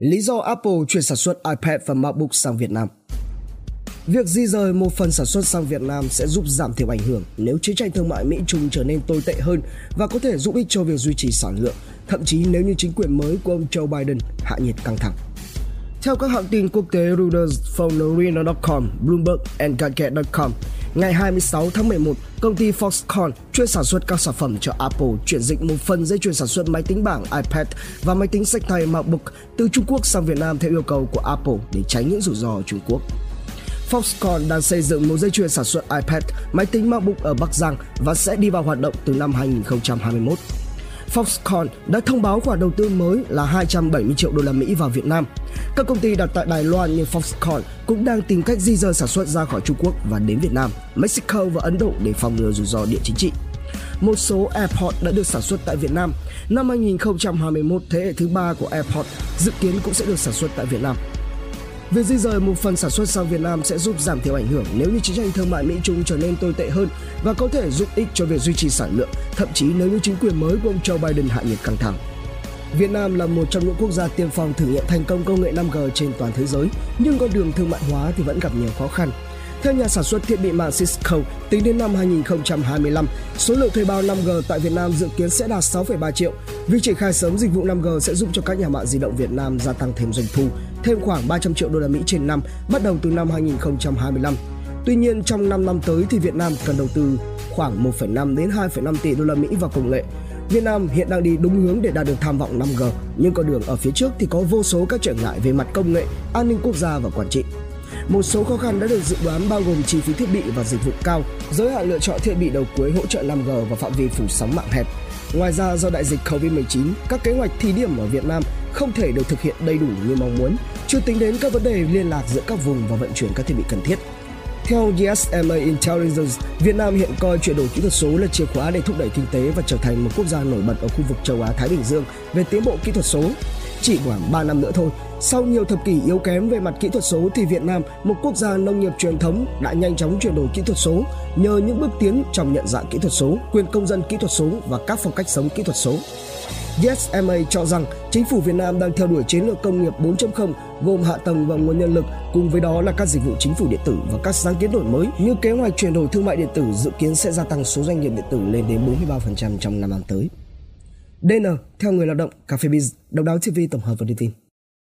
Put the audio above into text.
Lý do Apple chuyển sản xuất iPad và MacBook sang Việt Nam Việc di rời một phần sản xuất sang Việt Nam sẽ giúp giảm thiểu ảnh hưởng nếu chiến tranh thương mại Mỹ-Trung trở nên tồi tệ hơn và có thể giúp ích cho việc duy trì sản lượng, thậm chí nếu như chính quyền mới của ông Joe Biden hạ nhiệt căng thẳng. Theo các hãng tin quốc tế Reuters, Phonarena.com, Bloomberg and Gadget.com, ngày 26 tháng 11, công ty Foxconn chuyên sản xuất các sản phẩm cho Apple chuyển dịch một phần dây chuyền sản xuất máy tính bảng iPad và máy tính sách tay MacBook từ Trung Quốc sang Việt Nam theo yêu cầu của Apple để tránh những rủi ro ở Trung Quốc. Foxconn đang xây dựng một dây chuyền sản xuất iPad, máy tính MacBook ở Bắc Giang và sẽ đi vào hoạt động từ năm 2021. Foxconn đã thông báo khoản đầu tư mới là 270 triệu đô la Mỹ vào Việt Nam. Các công ty đặt tại Đài Loan như Foxconn cũng đang tìm cách di rời sản xuất ra khỏi Trung Quốc và đến Việt Nam, Mexico và Ấn Độ để phòng ngừa rủi ro địa chính trị. Một số AirPods đã được sản xuất tại Việt Nam. Năm 2021, thế hệ thứ ba của AirPods dự kiến cũng sẽ được sản xuất tại Việt Nam. Việc di rời một phần sản xuất sang Việt Nam sẽ giúp giảm thiểu ảnh hưởng nếu như chiến tranh thương mại Mỹ-Trung trở nên tồi tệ hơn và có thể giúp ích cho việc duy trì sản lượng, thậm chí nếu như chính quyền mới của ông Joe Biden hạ nhiệt căng thẳng. Việt Nam là một trong những quốc gia tiên phong thử nghiệm thành công công nghệ 5G trên toàn thế giới, nhưng con đường thương mại hóa thì vẫn gặp nhiều khó khăn. Theo nhà sản xuất thiết bị mạng Cisco, tính đến năm 2025, số lượng thuê bao 5G tại Việt Nam dự kiến sẽ đạt 6,3 triệu. Việc triển khai sớm dịch vụ 5G sẽ giúp cho các nhà mạng di động Việt Nam gia tăng thêm doanh thu, thêm khoảng 300 triệu đô la Mỹ trên năm, bắt đầu từ năm 2025. Tuy nhiên, trong 5 năm tới thì Việt Nam cần đầu tư khoảng 1,5 đến 2,5 tỷ đô la Mỹ vào công nghệ. Việt Nam hiện đang đi đúng hướng để đạt được tham vọng 5G, nhưng con đường ở phía trước thì có vô số các trở ngại về mặt công nghệ, an ninh quốc gia và quản trị. Một số khó khăn đã được dự đoán bao gồm chi phí thiết bị và dịch vụ cao, giới hạn lựa chọn thiết bị đầu cuối hỗ trợ 5G và phạm vi phủ sóng mạng hẹp. Ngoài ra do đại dịch Covid-19, các kế hoạch thí điểm ở Việt Nam không thể được thực hiện đầy đủ như mong muốn, chưa tính đến các vấn đề liên lạc giữa các vùng và vận chuyển các thiết bị cần thiết. Theo GSMA Intelligence, Việt Nam hiện coi chuyển đổi kỹ thuật số là chìa khóa để thúc đẩy kinh tế và trở thành một quốc gia nổi bật ở khu vực châu Á Thái Bình Dương về tiến bộ kỹ thuật số. Chỉ khoảng 3 năm nữa thôi, sau nhiều thập kỷ yếu kém về mặt kỹ thuật số thì Việt Nam, một quốc gia nông nghiệp truyền thống đã nhanh chóng chuyển đổi kỹ thuật số nhờ những bước tiến trong nhận dạng kỹ thuật số, quyền công dân kỹ thuật số và các phong cách sống kỹ thuật số. YesMA cho rằng chính phủ Việt Nam đang theo đuổi chiến lược công nghiệp 4.0 gồm hạ tầng và nguồn nhân lực, cùng với đó là các dịch vụ chính phủ điện tử và các sáng kiến đổi mới như kế hoạch chuyển đổi thương mại điện tử dự kiến sẽ gia tăng số doanh nghiệp điện tử lên đến 43% trong năm năm tới. DN, theo người lao động, Cà Biz, Độc đáo TV tổng hợp và đưa tin.